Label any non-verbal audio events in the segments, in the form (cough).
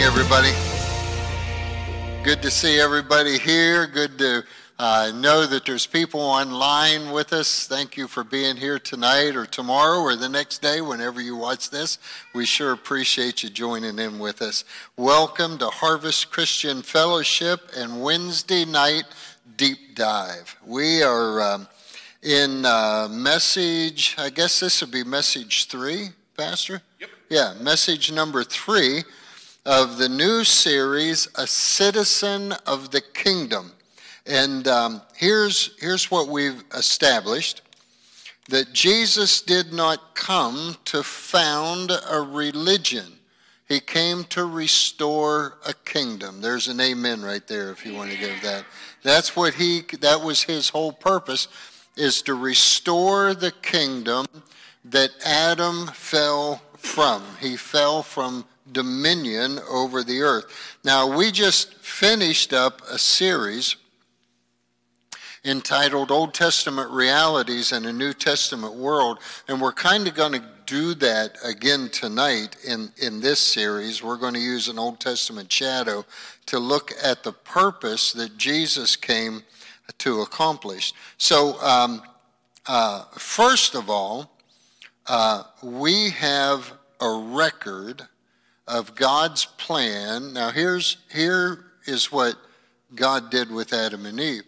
evening, everybody. Good to see everybody here. Good to uh, know that there's people online with us. Thank you for being here tonight or tomorrow or the next day, whenever you watch this. We sure appreciate you joining in with us. Welcome to Harvest Christian Fellowship and Wednesday night deep dive. We are um, in uh, message, I guess this would be message three, Pastor? Yep. Yeah, message number three of the new series, A Citizen of the Kingdom. And um, here's, here's what we've established that Jesus did not come to found a religion. He came to restore a kingdom. There's an amen right there if you want to give that. That's what he that was his whole purpose is to restore the kingdom that Adam fell from. He fell from dominion over the earth. Now, we just finished up a series entitled Old Testament Realities in a New Testament World, and we're kind of going to do that again tonight in, in this series. We're going to use an Old Testament shadow to look at the purpose that Jesus came to accomplish. So, um, uh, first of all, uh, we have a record of God's plan. Now, here's, here is what God did with Adam and Eve.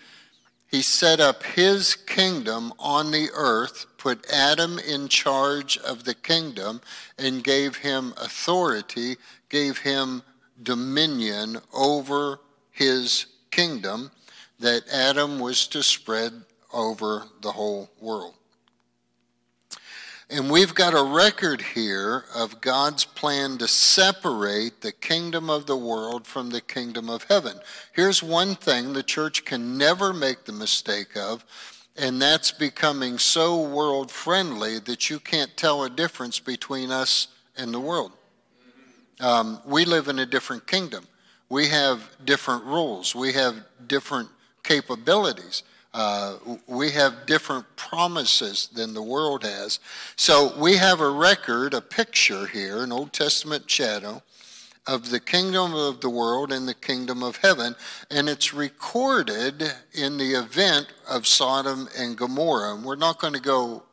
He set up his kingdom on the earth, put Adam in charge of the kingdom, and gave him authority, gave him dominion over his kingdom that Adam was to spread over the whole world. And we've got a record here of God's plan to separate the kingdom of the world from the kingdom of heaven. Here's one thing the church can never make the mistake of, and that's becoming so world friendly that you can't tell a difference between us and the world. Um, we live in a different kingdom. We have different rules. We have different capabilities. Uh, we have different promises than the world has. So we have a record, a picture here, an Old Testament shadow of the kingdom of the world and the kingdom of heaven, and it's recorded in the event of Sodom and Gomorrah. And we're not going to go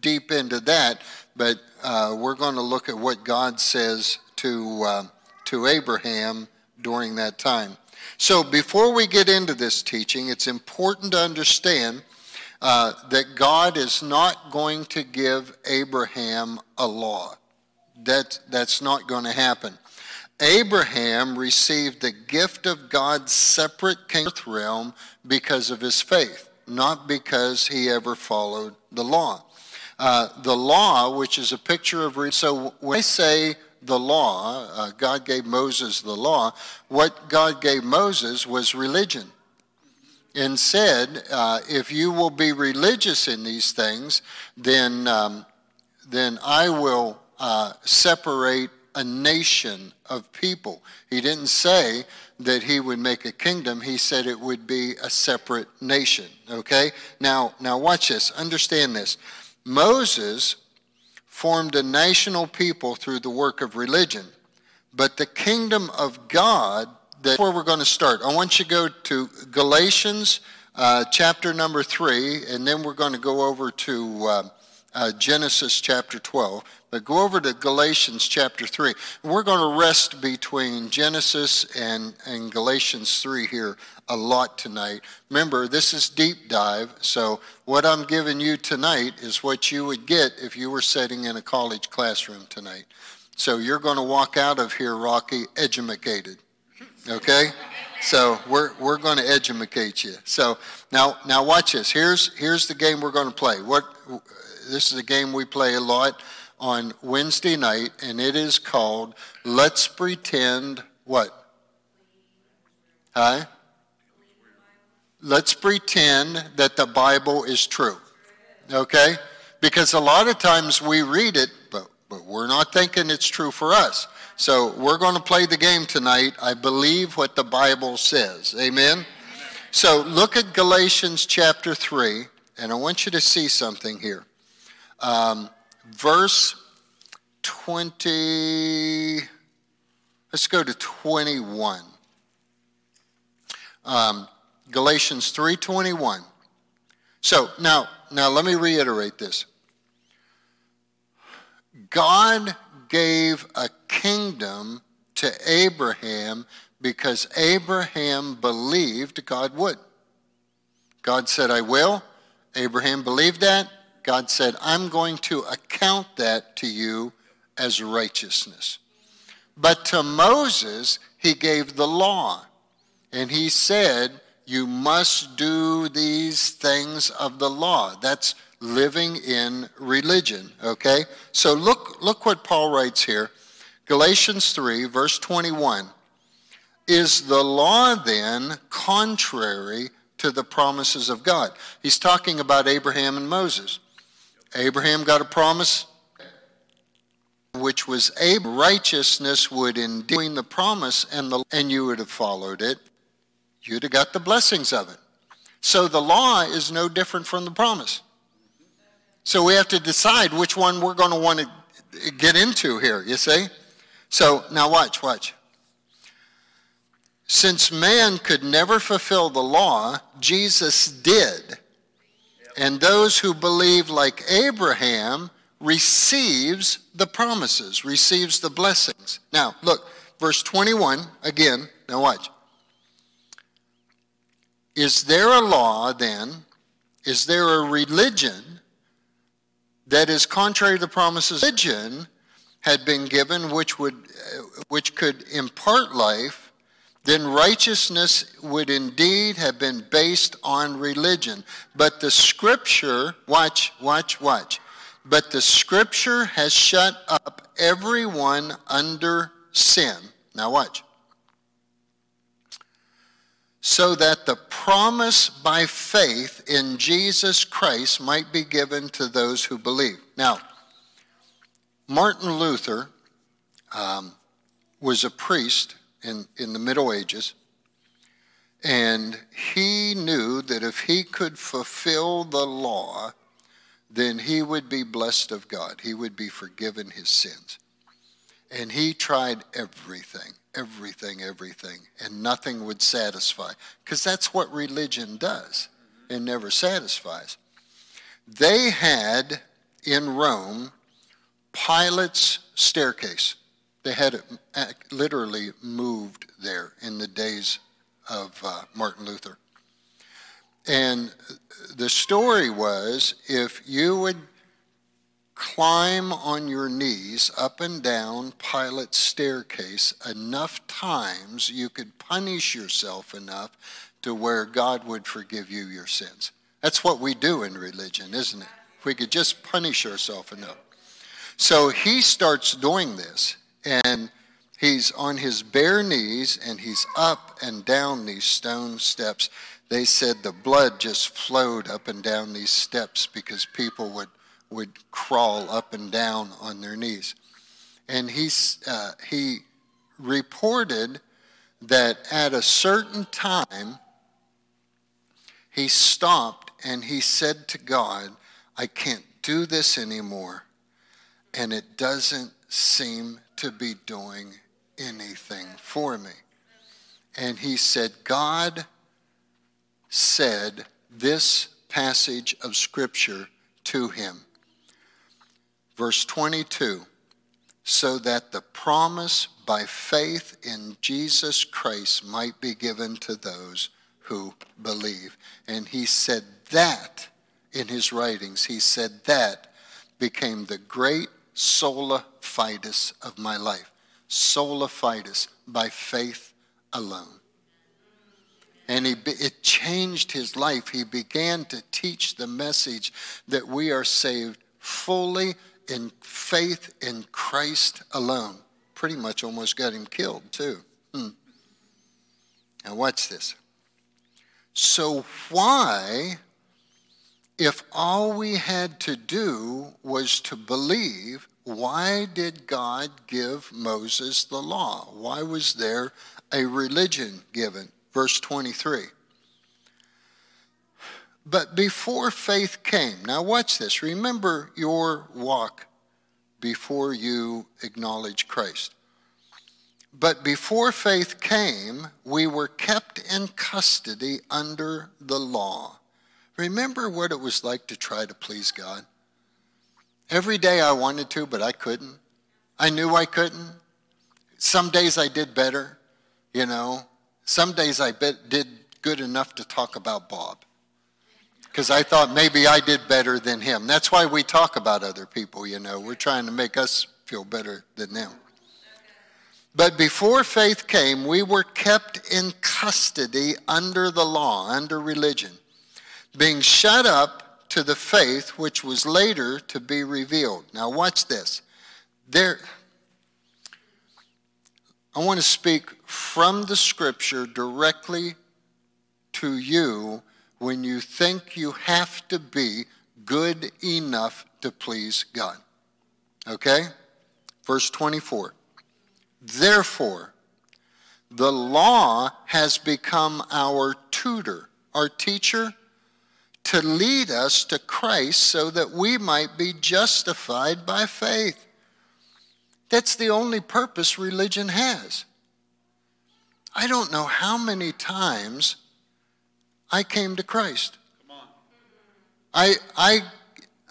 deep into that, but uh, we're going to look at what God says to, uh, to Abraham during that time. So before we get into this teaching, it's important to understand uh, that God is not going to give Abraham a law. That, that's not going to happen. Abraham received the gift of God's separate kingdom realm because of his faith, not because he ever followed the law. Uh, the law, which is a picture of, so when I say the law, uh, God gave Moses the law, what God gave Moses was religion. And said, uh, if you will be religious in these things, then, um, then I will uh, separate a nation of people. He didn't say that he would make a kingdom. He said it would be a separate nation. Okay? Now, now watch this. Understand this. Moses formed a national people through the work of religion. But the kingdom of God, that's where we're going to start. I want you to go to Galatians uh, chapter number 3, and then we're going to go over to uh, uh, Genesis chapter 12. But go over to Galatians chapter 3. We're going to rest between Genesis and, and Galatians 3 here a lot tonight. Remember, this is deep dive, so what I'm giving you tonight is what you would get if you were sitting in a college classroom tonight. So you're going to walk out of here, Rocky, educated. Okay? So we're, we're going to educate you. So now, now watch this. Here's, here's the game we're going to play. What, this is a game we play a lot on Wednesday night, and it is called Let's Pretend What? Huh? Let's pretend that the Bible is true. Okay? Because a lot of times we read it, but, but we're not thinking it's true for us. So we're going to play the game tonight. I believe what the Bible says. Amen? So look at Galatians chapter 3, and I want you to see something here. Um, verse 20, Let's go to 21. Um, Galatians 3:21. So now, now let me reiterate this. God gave a kingdom to Abraham because Abraham believed God would. God said, I will. Abraham believed that. God said, I'm going to account that to you as righteousness. But to Moses, he gave the law. And he said, You must do these things of the law. That's living in religion, okay? So look, look what Paul writes here Galatians 3, verse 21. Is the law then contrary to the promises of God? He's talking about Abraham and Moses. Abraham got a promise which was a righteousness would doing the promise and the and you would have followed it you'd have got the blessings of it so the law is no different from the promise so we have to decide which one we're going to want to get into here, you see? So now watch, watch. Since man could never fulfill the law, Jesus did. And those who believe like Abraham receives the promises, receives the blessings. Now, look, verse 21 again. Now watch. Is there a law then? Is there a religion that is contrary to the promises religion had been given which would which could impart life then righteousness would indeed have been based on religion. But the scripture watch watch watch. But the scripture has shut up everyone under sin. Now watch. So that the promise by faith in Jesus Christ might be given to those who believe. Now, Martin Luther um, was a priest in, in the Middle Ages, and he knew that if he could fulfill the law, then he would be blessed of God. He would be forgiven his sins. And he tried everything everything, everything, and nothing would satisfy. Because that's what religion does, it never satisfies. They had in Rome Pilate's staircase. They had it literally moved there in the days of uh, Martin Luther. And the story was if you would climb on your knees up and down Pilate's staircase enough times, you could punish yourself enough to where God would forgive you your sins. That's what we do in religion, isn't it? If we could just punish ourselves enough. So he starts doing this, and he's on his bare knees, and he's up and down these stone steps. They said the blood just flowed up and down these steps because people would would crawl up and down on their knees. And he's, uh, he reported that at a certain time, he stopped and he said to God, I can't do this anymore. And it doesn't seem to be doing anything for me. And he said, God said this passage of Scripture to him. Verse 22 so that the promise by faith in Jesus Christ might be given to those who believe. And he said that in his writings. He said that became the great sola fides of my life. Sola fides, by faith alone. And he, it changed his life. He began to teach the message that we are saved fully in faith in Christ alone. Pretty much almost got him killed, too. Hmm. Now, watch this. So, why, if all we had to do was to believe, why did God give Moses the law? Why was there a religion given? Verse 23. But before faith came, now watch this. Remember your walk before you acknowledge Christ. But before faith came, we were kept in custody under the law. Remember what it was like to try to please God? Every day I wanted to, but I couldn't. I knew I couldn't. Some days I did better, you know. Some days I did good enough to talk about Bob because I thought maybe I did better than him. That's why we talk about other people, you know. We're trying to make us feel better than them. But before faith came, we were kept in custody under the law, under religion, being shut up to the faith which was later to be revealed. Now, watch this. There, I want to speak from the scripture directly to you when you think you have to be good enough to please God. Okay? Verse 24. Therefore, the law has become our tutor, our teacher, to lead us to Christ so that we might be justified by faith. That's the only purpose religion has. I don't know how many times I came to Christ. I, I,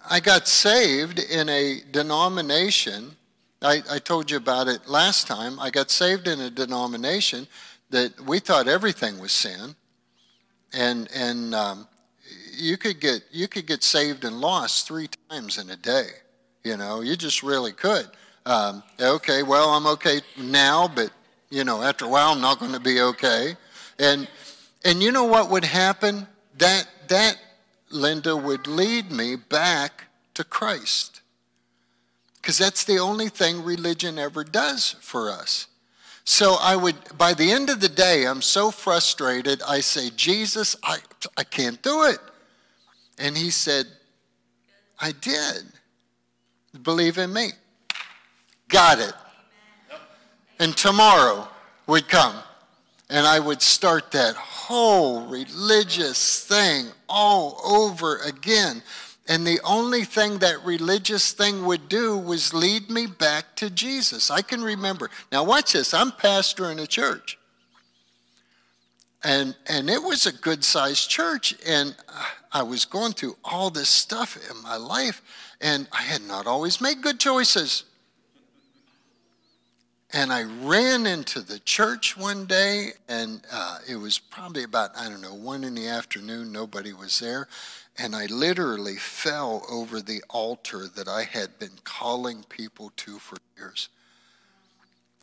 I got saved in a denomination. I, I told you about it last time. I got saved in a denomination that we thought everything was sin. And, and um, you, could get, you could get saved and lost three times in a day. You know, you just really could. Um, okay, well, I'm okay now, but, you know, after a while, I'm not going to be okay. And, and you know what would happen? That, that, Linda, would lead me back to Christ. Because that's the only thing religion ever does for us. So I would, by the end of the day, I'm so frustrated. I say, Jesus, I, I can't do it. And he said, I did. Believe in me. Got it. And tomorrow would come and I would start that whole religious thing all over again. And the only thing that religious thing would do was lead me back to Jesus. I can remember. Now, watch this. I'm pastor in a church. And, and it was a good sized church. And uh, I was going through all this stuff in my life. And I had not always made good choices. And I ran into the church one day, and uh, it was probably about, I don't know, one in the afternoon. Nobody was there. And I literally fell over the altar that I had been calling people to for years.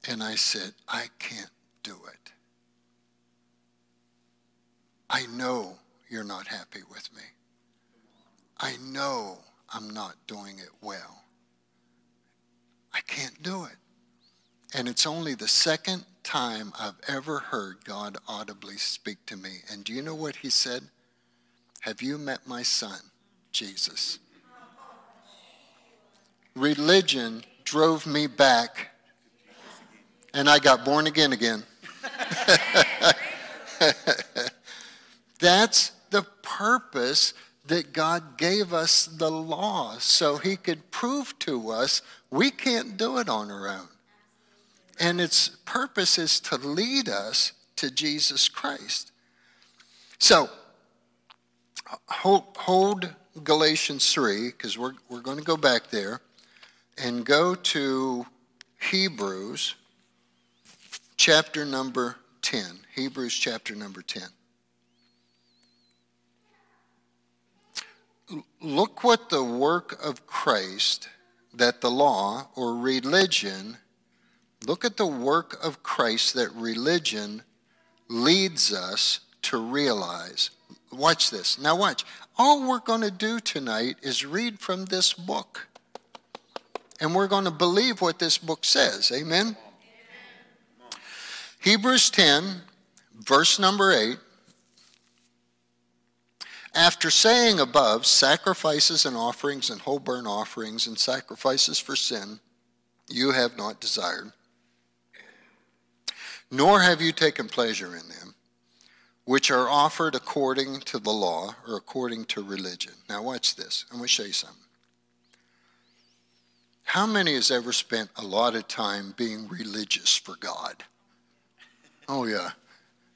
And I said, I can't do it. I know you're not happy with me. I know I'm not doing it well. I can't do it. And it's only the second time I've ever heard God audibly speak to me. And do you know what he said? Have you met my son, Jesus? Religion drove me back, and I got born again again. (laughs) That's purpose that God gave us the law so he could prove to us we can't do it on our own. And its purpose is to lead us to Jesus Christ. So, hold, hold Galatians 3, because we're, we're going to go back there, and go to Hebrews chapter number 10. Hebrews chapter number 10. Look what the work of Christ that the law or religion Look at the work of Christ that religion leads us to realize. Watch this. Now, watch. All we're going to do tonight is read from this book. And we're going to believe what this book says. Amen? Amen. Hebrews 10, verse number 8. After saying above, sacrifices and offerings and whole burnt offerings and sacrifices for sin, you have not desired nor have you taken pleasure in them, which are offered according to the law or according to religion. Now, watch this. I'm going to show you something. How many has ever spent a lot of time being religious for God? Oh, yeah.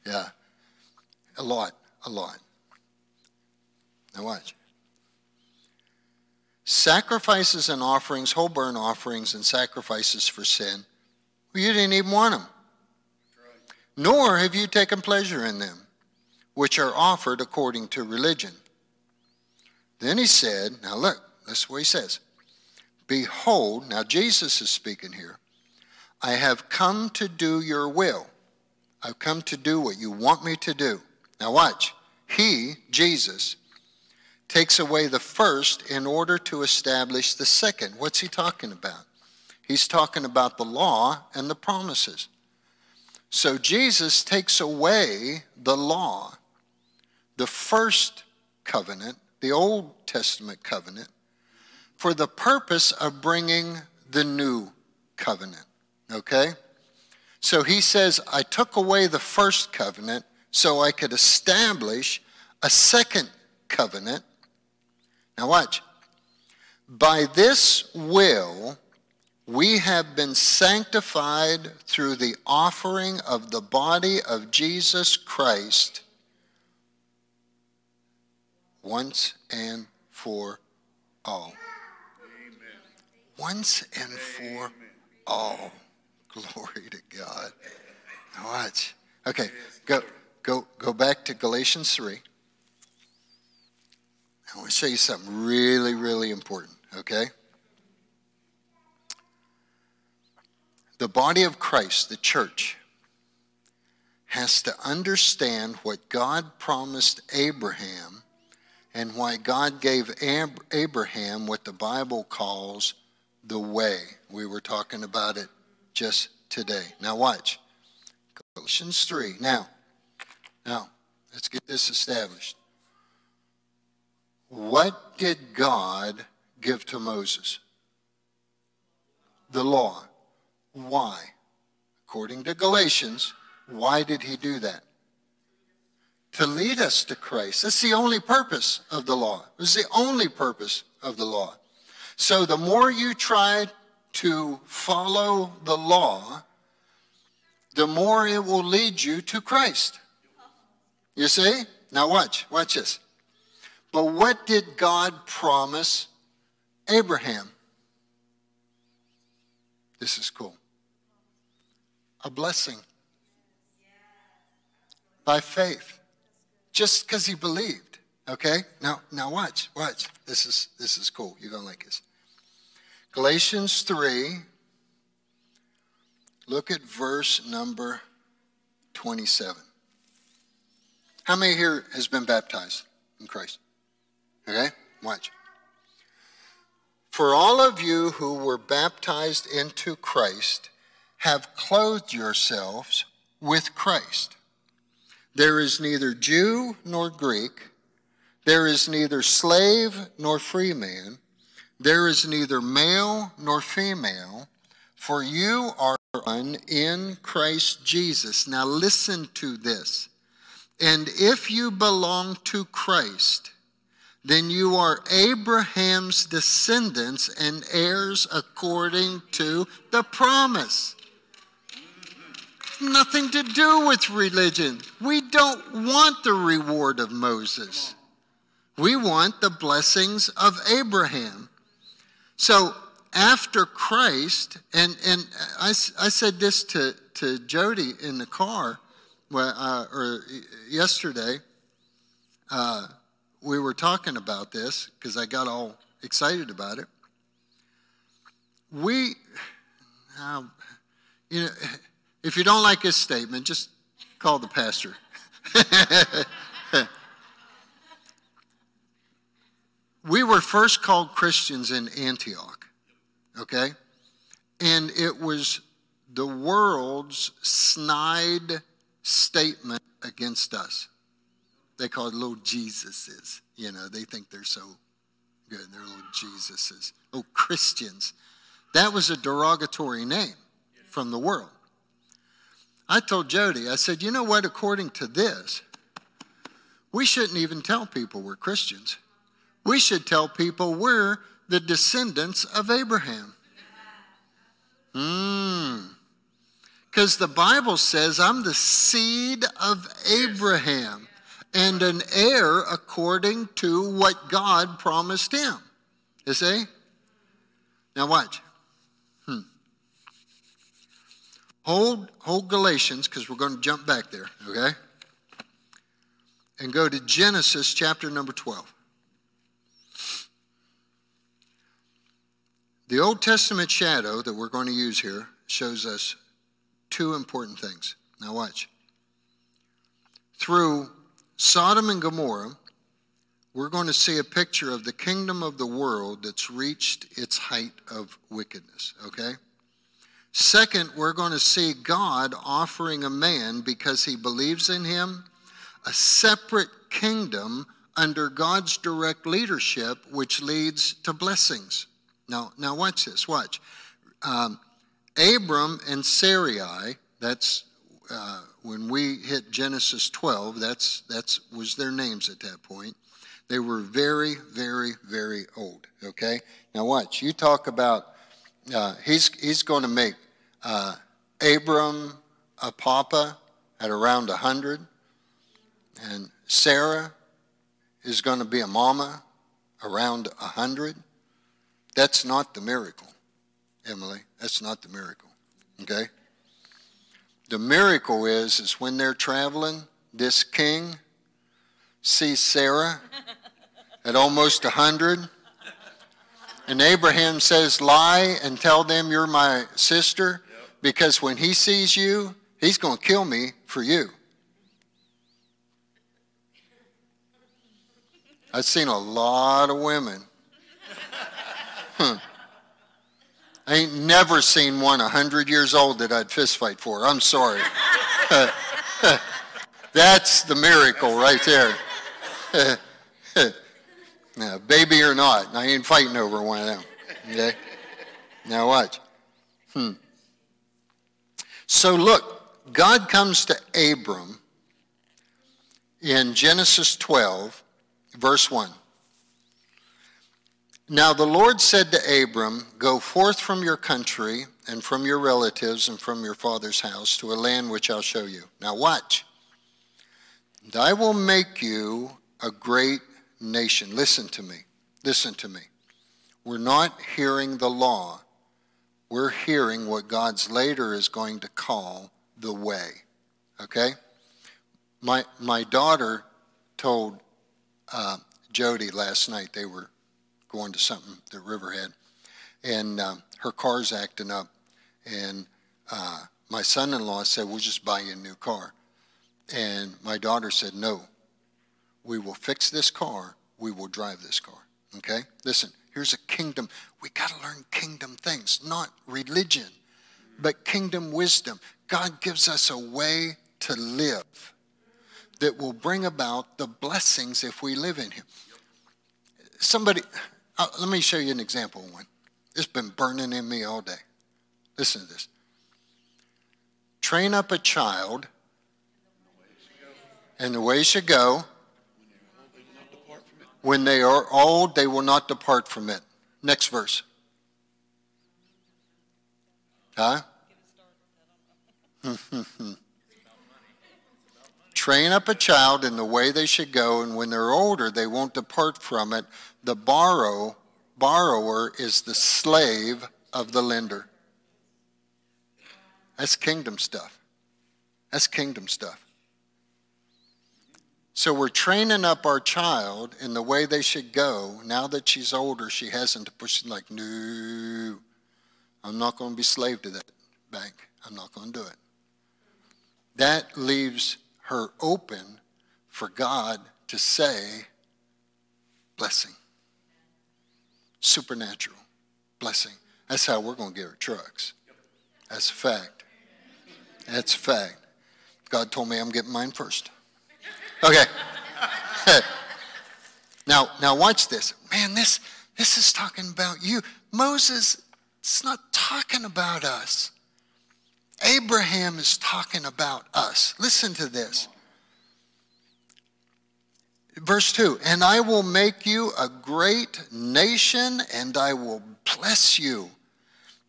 Yeah. A lot. A lot. Now, watch. Sacrifices and offerings, whole burnt offerings and sacrifices for sin, well, you didn't even want them. Nor have you taken pleasure in them, which are offered according to religion. Then he said, Now look, this is what he says. Behold, now Jesus is speaking here. I have come to do your will. I've come to do what you want me to do. Now watch. He, Jesus, takes away the first in order to establish the second. What's he talking about? He's talking about the law and the promises. So Jesus takes away the law, the first covenant, the Old Testament covenant, for the purpose of bringing the new covenant. Okay? So he says, I took away the first covenant so I could establish a second covenant now, watch. By this will, we have been sanctified through the offering of the body of Jesus Christ once and for all. Amen. Once and for all. Glory to God. Now watch. Okay, go go go back to Galatians 3. I want to show you something really, really important, okay? The body of Christ, the church, has to understand what God promised Abraham and why God gave Abraham what the Bible calls the way. We were talking about it just today. Now, watch. Galatians 3. Now, now, let's get this established. What did God give to Moses? The law. Why? According to Galatians, why did he do that? To lead us to Christ. That's the only purpose of the law. It was the only purpose of the law. So the more you try to follow the law, the more it will lead you to Christ. You see? Now watch, watch this. But what did God promise Abraham? This is cool. A blessing by faith, just because he believed. Okay, now now watch, watch. This is this is cool. You're gonna like this. Galatians three. Look at verse number twenty-seven. How many here has been baptized in Christ? Okay? Watch. For all of you who were baptized into Christ have clothed yourselves with Christ. There is neither Jew nor Greek, there is neither slave nor free man, there is neither male nor female, for you are one in Christ Jesus. Now listen to this. And if you belong to Christ, then you are Abraham's descendants and heirs according to the promise. Nothing to do with religion. We don't want the reward of Moses. We want the blessings of Abraham. So after Christ, and, and I, I said this to, to Jody in the car uh, or yesterday. Uh, we were talking about this because I got all excited about it. We, uh, you know, (laughs) if you don't like his statement, just call the pastor. (laughs) we were first called Christians in Antioch, okay? And it was the world's snide statement against us. They call it little Jesuses. You know, they think they're so good. They're little Jesuses. Oh, Christians. That was a derogatory name from the world. I told Jody, I said, you know what, according to this, we shouldn't even tell people we're Christians. We should tell people we're the descendants of Abraham. Mmm. Because the Bible says, I'm the seed of Abraham and an heir according to what God promised him. You see? Now watch. Hmm. Hold, hold Galatians, because we're going to jump back there, okay? And go to Genesis chapter number 12. The Old Testament shadow that we're going to use here shows us two important things. Now, watch. Through Sodom and Gomorrah, we're going to see a picture of the kingdom of the world that's reached its height of wickedness, okay? Second, we're going to see God offering a man, because he believes in him, a separate kingdom under God's direct leadership, which leads to blessings. Now, now watch this. Watch. Um, Abram and Sarai. That's uh, when we hit Genesis 12. That's that's was their names at that point. They were very, very, very old. Okay. Now watch. You talk about. Uh, he's he's going to make uh, Abram a papa at around hundred, and Sarah is going to be a mama around hundred. That's not the miracle, Emily. That's not the miracle. Okay? The miracle is is when they're traveling, this king sees Sarah (laughs) at almost a hundred. And Abraham says, Lie and tell them you're my sister, because when he sees you, he's going to kill me for you. I've seen a lot of women (laughs) I ain't never seen one 100 years old that I'd fist fight for. I'm sorry. (laughs) That's the miracle right there. (laughs) now, baby or not, I ain't fighting over one of them. Okay? Now watch. Hmm. So look, God comes to Abram in Genesis 12, verse 1. Now the Lord said to Abram, Go forth from your country and from your relatives and from your father's house to a land which I'll show you. Now watch. And I will make you a great nation. Listen to me. Listen to me. We're not hearing the law. We're hearing what God's later is going to call the way. Okay? My, my daughter told uh, Jody last night, they were going to something that Riverhead, and uh, her car's acting up, and uh, my son-in-law said, "We'll just buy you a new car," and my daughter said, "No, we will fix this car. We will drive this car." Okay, listen. Here's a kingdom. We got to learn kingdom things, not religion, but kingdom wisdom. God gives us a way to live that will bring about the blessings if we live in Him. Somebody, uh, let me show you an example one. It's been burning in me all day. Listen to this. Train up a child and the way should go. When they are old, they will not depart from it. Next verse. Huh? (laughs) Hmm, hmm, hmm. Train up a child in the way they should go, and when they're older, they won't depart from it. The borrow, borrower is the slave of the lender. That's kingdom stuff. That's kingdom stuff. So we're training up our child in the way they should go. Now that she's older, she hasn't to push like, no, I'm not going to be slave to that bank. I'm not going to do it. That leaves her open for God to say, blessing. Supernatural blessing. That's how we're going to get our trucks. That's a fact. That's a fact. God told me I'm getting mine first. Okay. (laughs) now, now watch this. Man, this this is talking about you. Moses, it's not talking about us. Abraham is talking about us. Listen to this. Verse 2 And I will make you a great nation, and I will bless you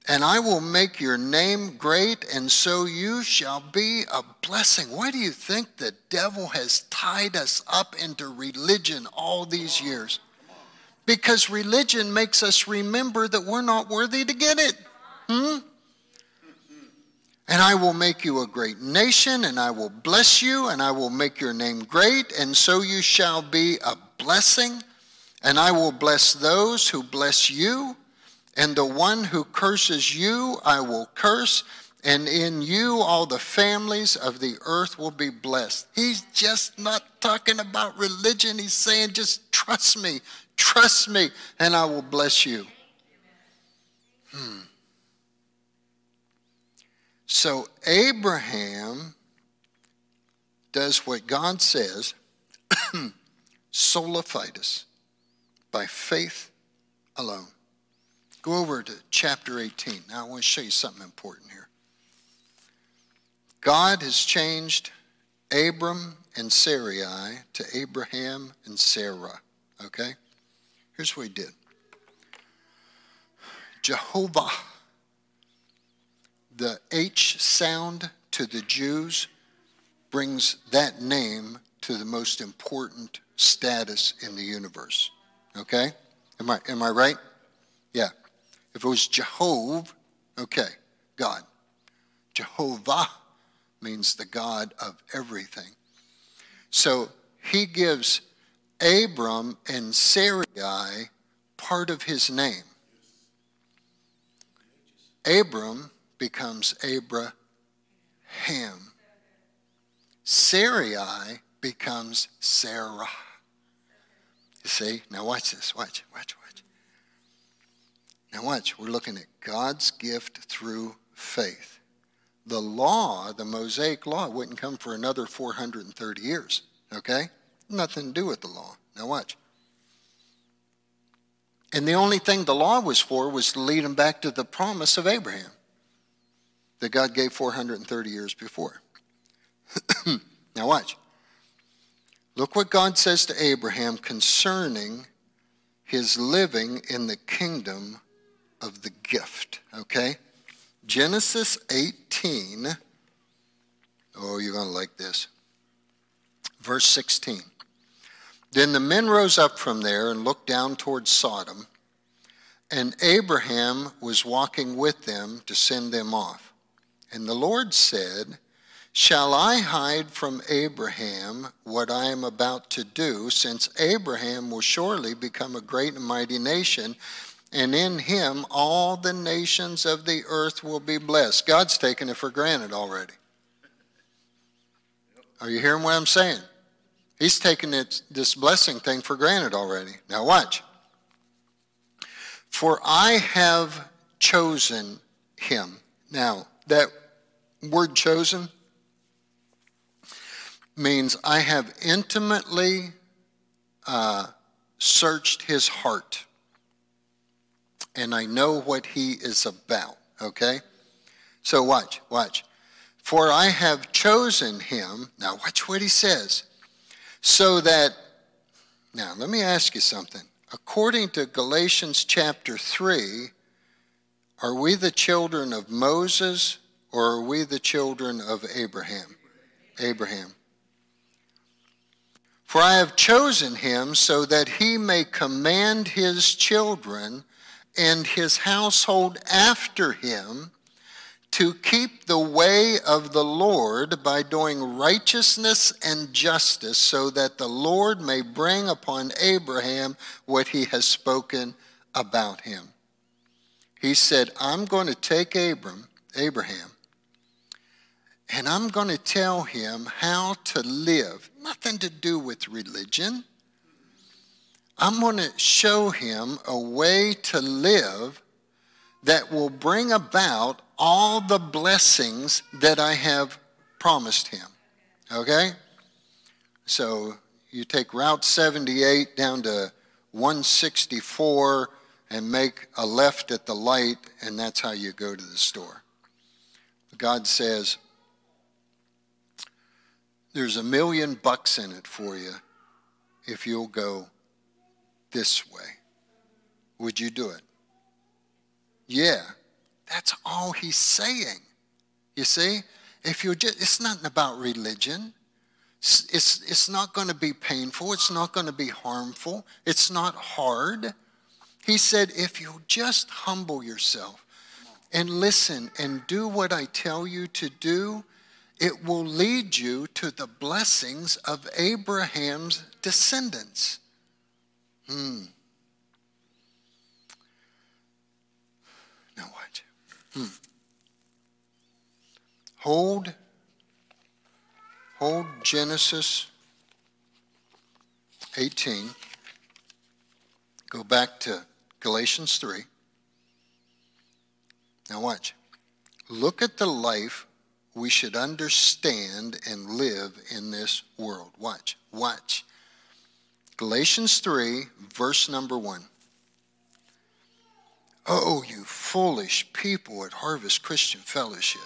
and I will make your name great, and so you shall be a blessing. Why do you think the devil has tied us up into religion all these years? Because religion makes us remember that we're not worthy to get it. Hmm? And I will make you a great nation, and I will bless you, and I will make your name great, and so you shall be a blessing. And I will bless those who bless you and the one who curses you, I will curse, and in you all the families of the earth will be blessed. He's just not talking about religion. He's saying, just trust me, trust me, and I will bless you. Hmm. So Abraham does what God says, (clears throat) sola by faith alone. Go over to chapter 18. Now, I want to show you something important here. God has changed Abram and Sarai to Abraham and Sarah. Okay? Here's what he did Jehovah, the H sound to the Jews brings that name to the most important status in the universe. Okay? Am I, am I right? Yeah. If it was Jehovah, okay, God. Jehovah means the God of everything. So he gives Abram and Sarai part of his name. Abram becomes Abraham. Sarai becomes Sarah. You see? Now watch this. Watch, watch, watch. Now, watch, we're looking at God's gift through faith. The law, the Mosaic law, wouldn't come for another 430 years, okay? Nothing to do with the law. Now, watch. And the only thing the law was for was to lead them back to the promise of Abraham that God gave 430 years before. (clears throat) now, watch. Look what God says to Abraham concerning his living in the kingdom of the gift, okay? Genesis 18. Oh, you're going to like this. Verse 16. Then the men rose up from there and looked down towards Sodom, and Abraham was walking with them to send them off. And the Lord said, Shall I hide from Abraham what I am about to do, since Abraham will surely become a great and mighty nation, and in him all the nations of the earth will be blessed. God's taken it for granted already. Are you hearing what I'm saying? He's taken it, this blessing thing for granted already. Now, watch. For I have chosen him. Now, that word chosen means I have intimately uh, searched his heart and I know what he is about. Okay? So watch, watch. For I have chosen him. Now, watch what he says. So that, now let me ask you something. According to Galatians chapter 3, are we the children of Moses or are we the children of Abraham? Abraham. For I have chosen him so that he may command his children and his household after him to keep the way of the Lord by doing righteousness and justice, so that the Lord may bring upon Abraham what he has spoken about him. He said, I'm going to take Abram, Abraham, and I'm going to tell him how to live. Nothing to do with religion. I'm going to show him a way to live that will bring about all the blessings that I have promised him. Okay? So you take Route 78 down to 164 and make a left at the light, and that's how you go to the store. God says, There's a million bucks in it for you if you'll go this way. Would you do it? Yeah, That's all he's saying. You see? If you're just, it's not about religion. It's, it's, it's not going to be painful. It's not going to be harmful. It's not hard. He said, if you'll just humble yourself and listen and do what I tell you to do, it will lead you to the blessings of Abraham's descendants. Hmm. Now watch. Hmm. Hold, hold Genesis 18. Go back to Galatians 3. Now watch. Look at the life we should understand and live in this world. Watch, watch. Galatians 3, verse number 1. Oh, you foolish people at Harvest Christian Fellowship.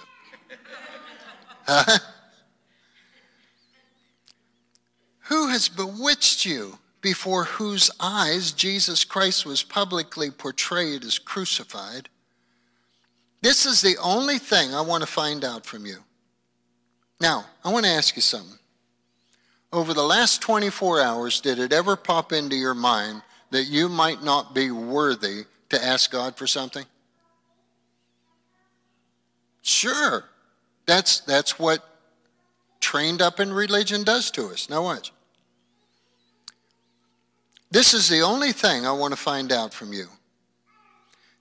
(laughs) Who has bewitched you before whose eyes Jesus Christ was publicly portrayed as crucified? This is the only thing I want to find out from you. Now, I want to ask you something. Over the last 24 hours, did it ever pop into your mind that you might not be worthy to ask God for something? Sure. That's, that's what trained up in religion does to us. Now, watch. This is the only thing I want to find out from you.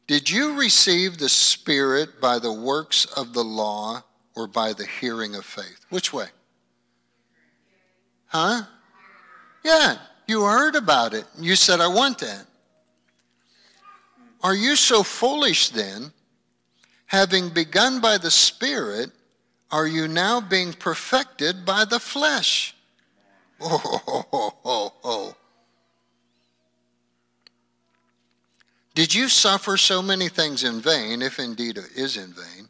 Did you receive the Spirit by the works of the law or by the hearing of faith? Which way? Huh? Yeah, you heard about it. You said, I want that. Are you so foolish then? Having begun by the Spirit, are you now being perfected by the flesh? (laughs) Oh. Did you suffer so many things in vain, if indeed it is in vain?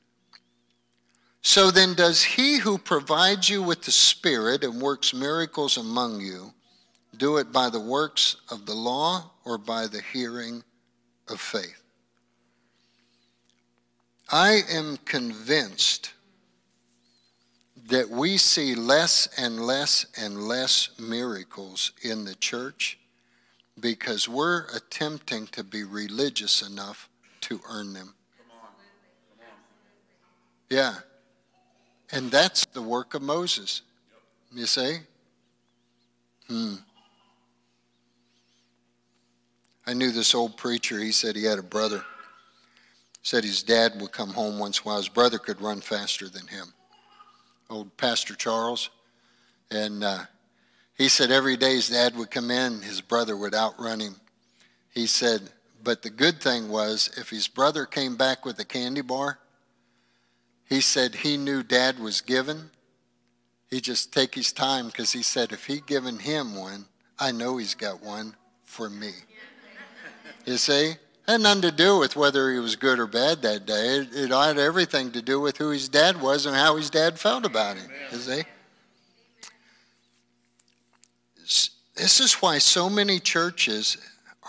So then, does he who provides you with the Spirit and works miracles among you do it by the works of the law or by the hearing of faith? I am convinced that we see less and less and less miracles in the church because we're attempting to be religious enough to earn them. Yeah. And that's the work of Moses. You see? Hmm. I knew this old preacher, he said he had a brother. Said his dad would come home once while. His brother could run faster than him. Old Pastor Charles. And uh, he said every day his dad would come in, his brother would outrun him. He said, but the good thing was if his brother came back with a candy bar, he said he knew dad was given. He'd just take his time because he said if he given him one, I know he's got one for me. You see? Had nothing to do with whether he was good or bad that day. It, it had everything to do with who his dad was and how his dad felt about him. You see? This is why so many churches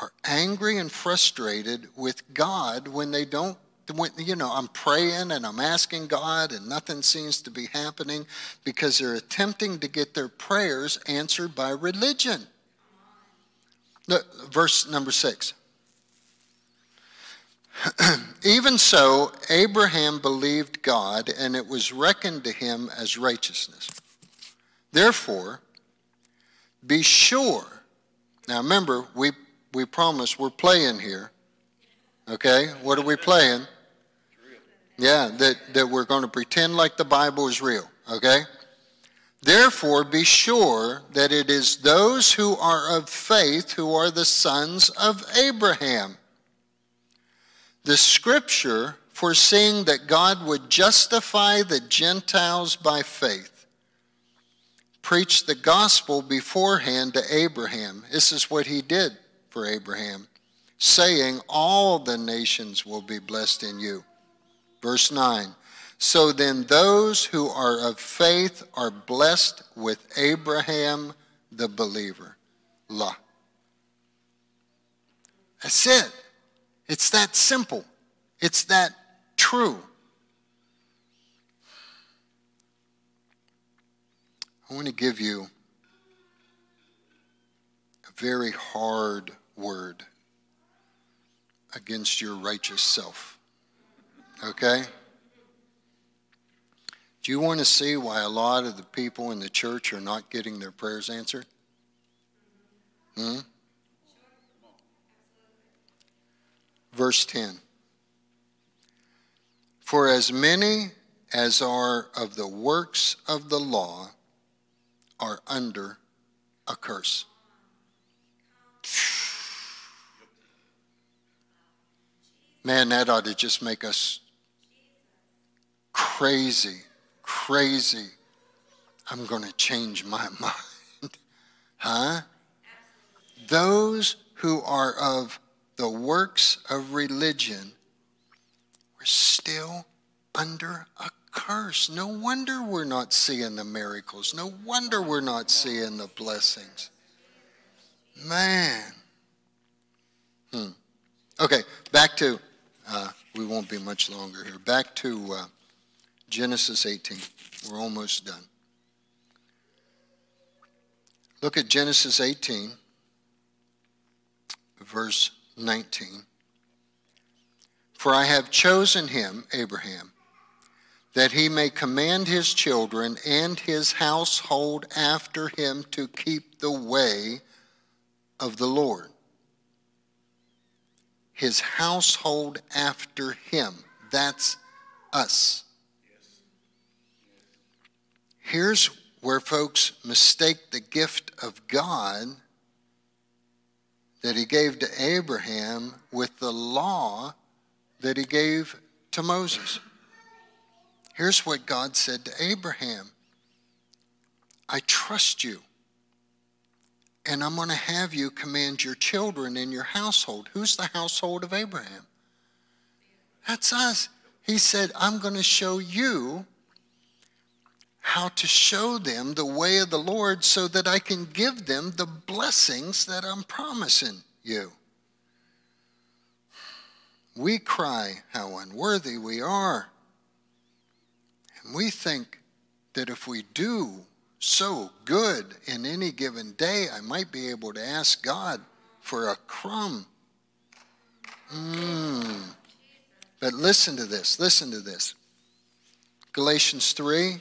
are angry and frustrated with God when they don't when, you know, I'm praying and I'm asking God and nothing seems to be happening because they're attempting to get their prayers answered by religion. Look, verse number six. (clears throat) Even so, Abraham believed God and it was reckoned to him as righteousness. Therefore, be sure. Now remember, we, we promise we're playing here. Okay? What are we playing? Yeah, that, that we're going to pretend like the Bible is real. Okay? Therefore, be sure that it is those who are of faith who are the sons of Abraham. The scripture, foreseeing that God would justify the Gentiles by faith, preached the gospel beforehand to Abraham. This is what he did for Abraham, saying, All the nations will be blessed in you. Verse 9. So then, those who are of faith are blessed with Abraham the believer. La. That's it. It's that simple. It's that true. I want to give you a very hard word against your righteous self. Okay? Do you want to see why a lot of the people in the church are not getting their prayers answered? Hmm? Verse 10 For as many as are of the works of the law are under a curse. Man, that ought to just make us crazy, crazy. I'm going to change my (laughs) mind. huh? Those who are of the works of religion are still under a curse. No wonder we're not seeing the miracles. No wonder we're not seeing the blessings. Man. Hmm. Okay, back to uh, we won't be much longer here. Back to uh, Genesis 18. We're almost done. Look at Genesis 18, verse 19. For I have chosen him, Abraham, that he may command his children and his household after him to keep the way of the Lord his household after him. That's us. Here's where folks mistake the gift of God that he gave to Abraham with the law that he gave to Moses. Here's what God said to Abraham I trust you and I'm going to have you command your children in your household. Who's the household of Abraham? That's us. He said, I'm going to show you how to show them the way of the Lord so that I can give them the blessings that I'm promising you. We cry how unworthy we are. And we think that if we do so good in any given day, I might be able to ask God for a crumb. Mm. But listen to this. Listen to this. Galatians 3. I'm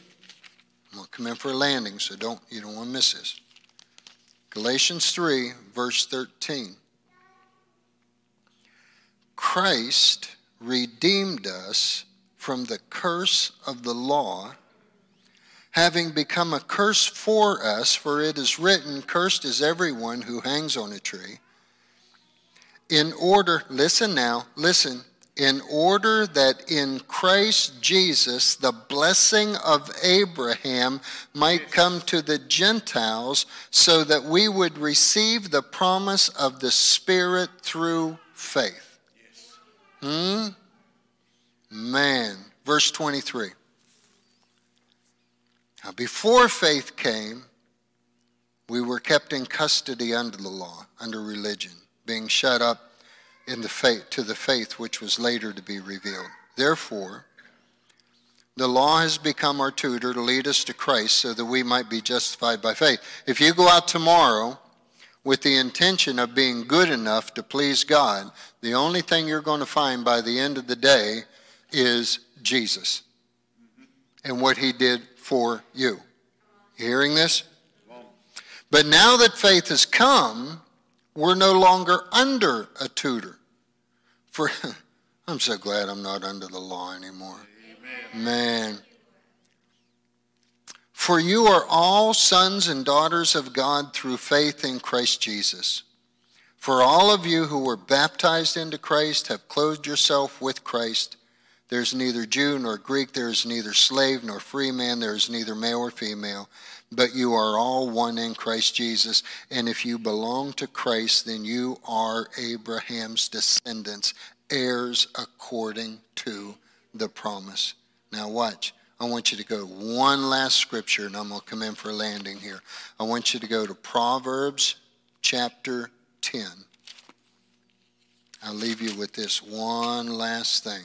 going to come in for a landing, so don't you don't want to miss this. Galatians 3, verse 13. Christ redeemed us from the curse of the law having become a curse for us, for it is written, Cursed is everyone who hangs on a tree. In order, listen now, listen, in order that in Christ Jesus the blessing of Abraham might come to the Gentiles, so that we would receive the promise of the Spirit through faith. Hmm? Man. Verse 23. Now, before faith came, we were kept in custody under the law, under religion, being shut up in the faith, to the faith which was later to be revealed. Therefore, the law has become our tutor to lead us to Christ so that we might be justified by faith. If you go out tomorrow with the intention of being good enough to please God, the only thing you're going to find by the end of the day is Jesus and what he did for you. Hearing this? But now that faith has come, we're no longer under a tutor. For (laughs) I'm so glad I'm not under the law anymore. Amen. Man. For you are all sons and daughters of God through faith in Christ Jesus. For all of you who were baptized into Christ have clothed yourself with Christ. There's neither Jew nor Greek, there is neither slave nor free man, there is neither male or female, but you are all one in Christ Jesus. And if you belong to Christ, then you are Abraham's descendants, heirs according to the promise. Now, watch. I want you to go one last scripture, and I'm going to come in for a landing here. I want you to go to Proverbs chapter 10. I'll leave you with this one last thing.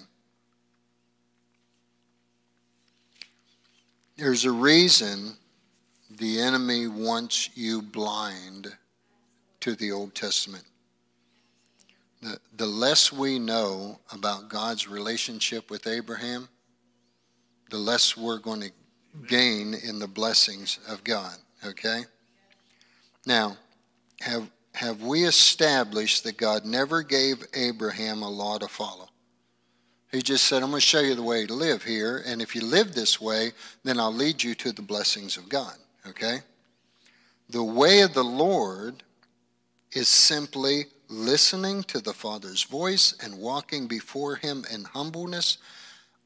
There's a reason the enemy wants you blind to the Old Testament. The, the less we know about God's relationship with Abraham, the less we're going to gain in the blessings of God. Okay? Now, have, have we established that God never gave Abraham a law to follow? He just said, I'm going to show you the way to live here, and if you live this way, then I'll lead you to the blessings of God. Okay? The way of the Lord is simply listening to the Father's voice and walking before Him in humbleness,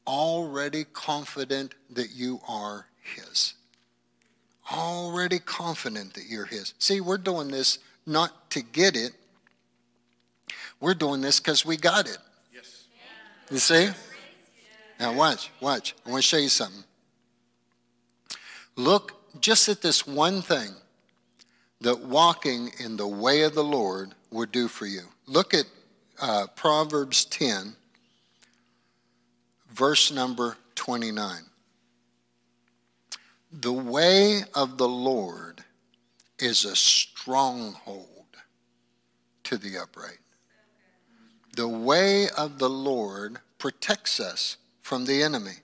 already confident that you are His. Already confident that you're His. See, we're doing this not to get it, we're doing this because we got it. You see? Now, watch, watch. I want to show you something. Look just at this one thing that walking in the way of the Lord would do for you. Look at uh, Proverbs 10, verse number 29. The way of the Lord is a stronghold to the upright. The way of the Lord protects us from the enemy.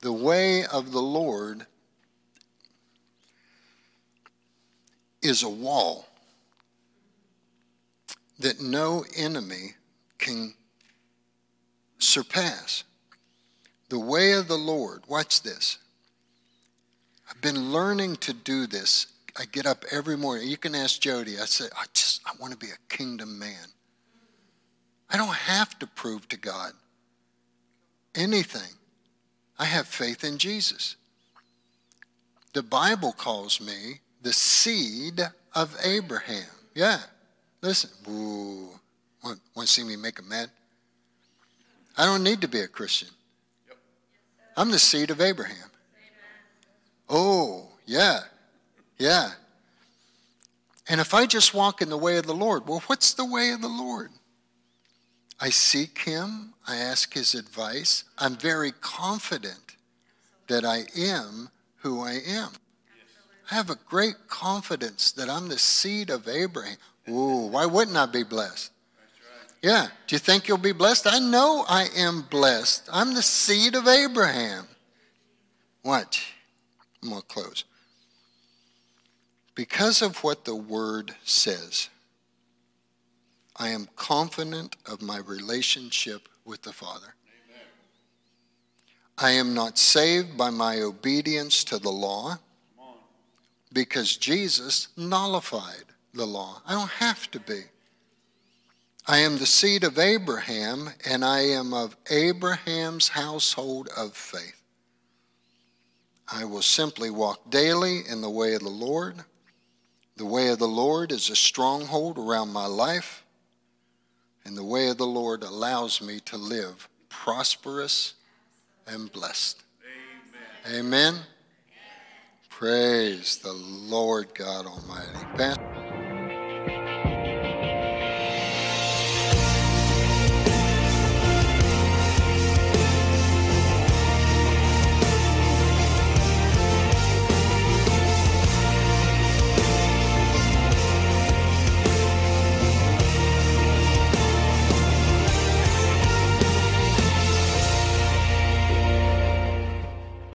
The way of the Lord is a wall that no enemy can surpass. The way of the Lord, watch this. I've been learning to do this. I get up every morning. You can ask Jody. I say, I just I want to be a kingdom man. I don't have to prove to God anything. I have faith in Jesus. The Bible calls me the seed of Abraham. Yeah. Listen. Ooh. Want, want to see me make a mad? I don't need to be a Christian. I'm the seed of Abraham. Oh, yeah. Yeah. And if I just walk in the way of the Lord, well, what's the way of the Lord? I seek him, I ask his advice. I'm very confident that I am who I am. I have a great confidence that I'm the seed of Abraham. Ooh, why wouldn't I be blessed? Yeah. Do you think you'll be blessed? I know I am blessed. I'm the seed of Abraham. What? I'm going to close. Because of what the word says, I am confident of my relationship with the Father. Amen. I am not saved by my obedience to the law because Jesus nullified the law. I don't have to be. I am the seed of Abraham, and I am of Abraham's household of faith. I will simply walk daily in the way of the Lord. The way of the Lord is a stronghold around my life, and the way of the Lord allows me to live prosperous and blessed. Amen. Amen. Praise the Lord God Almighty.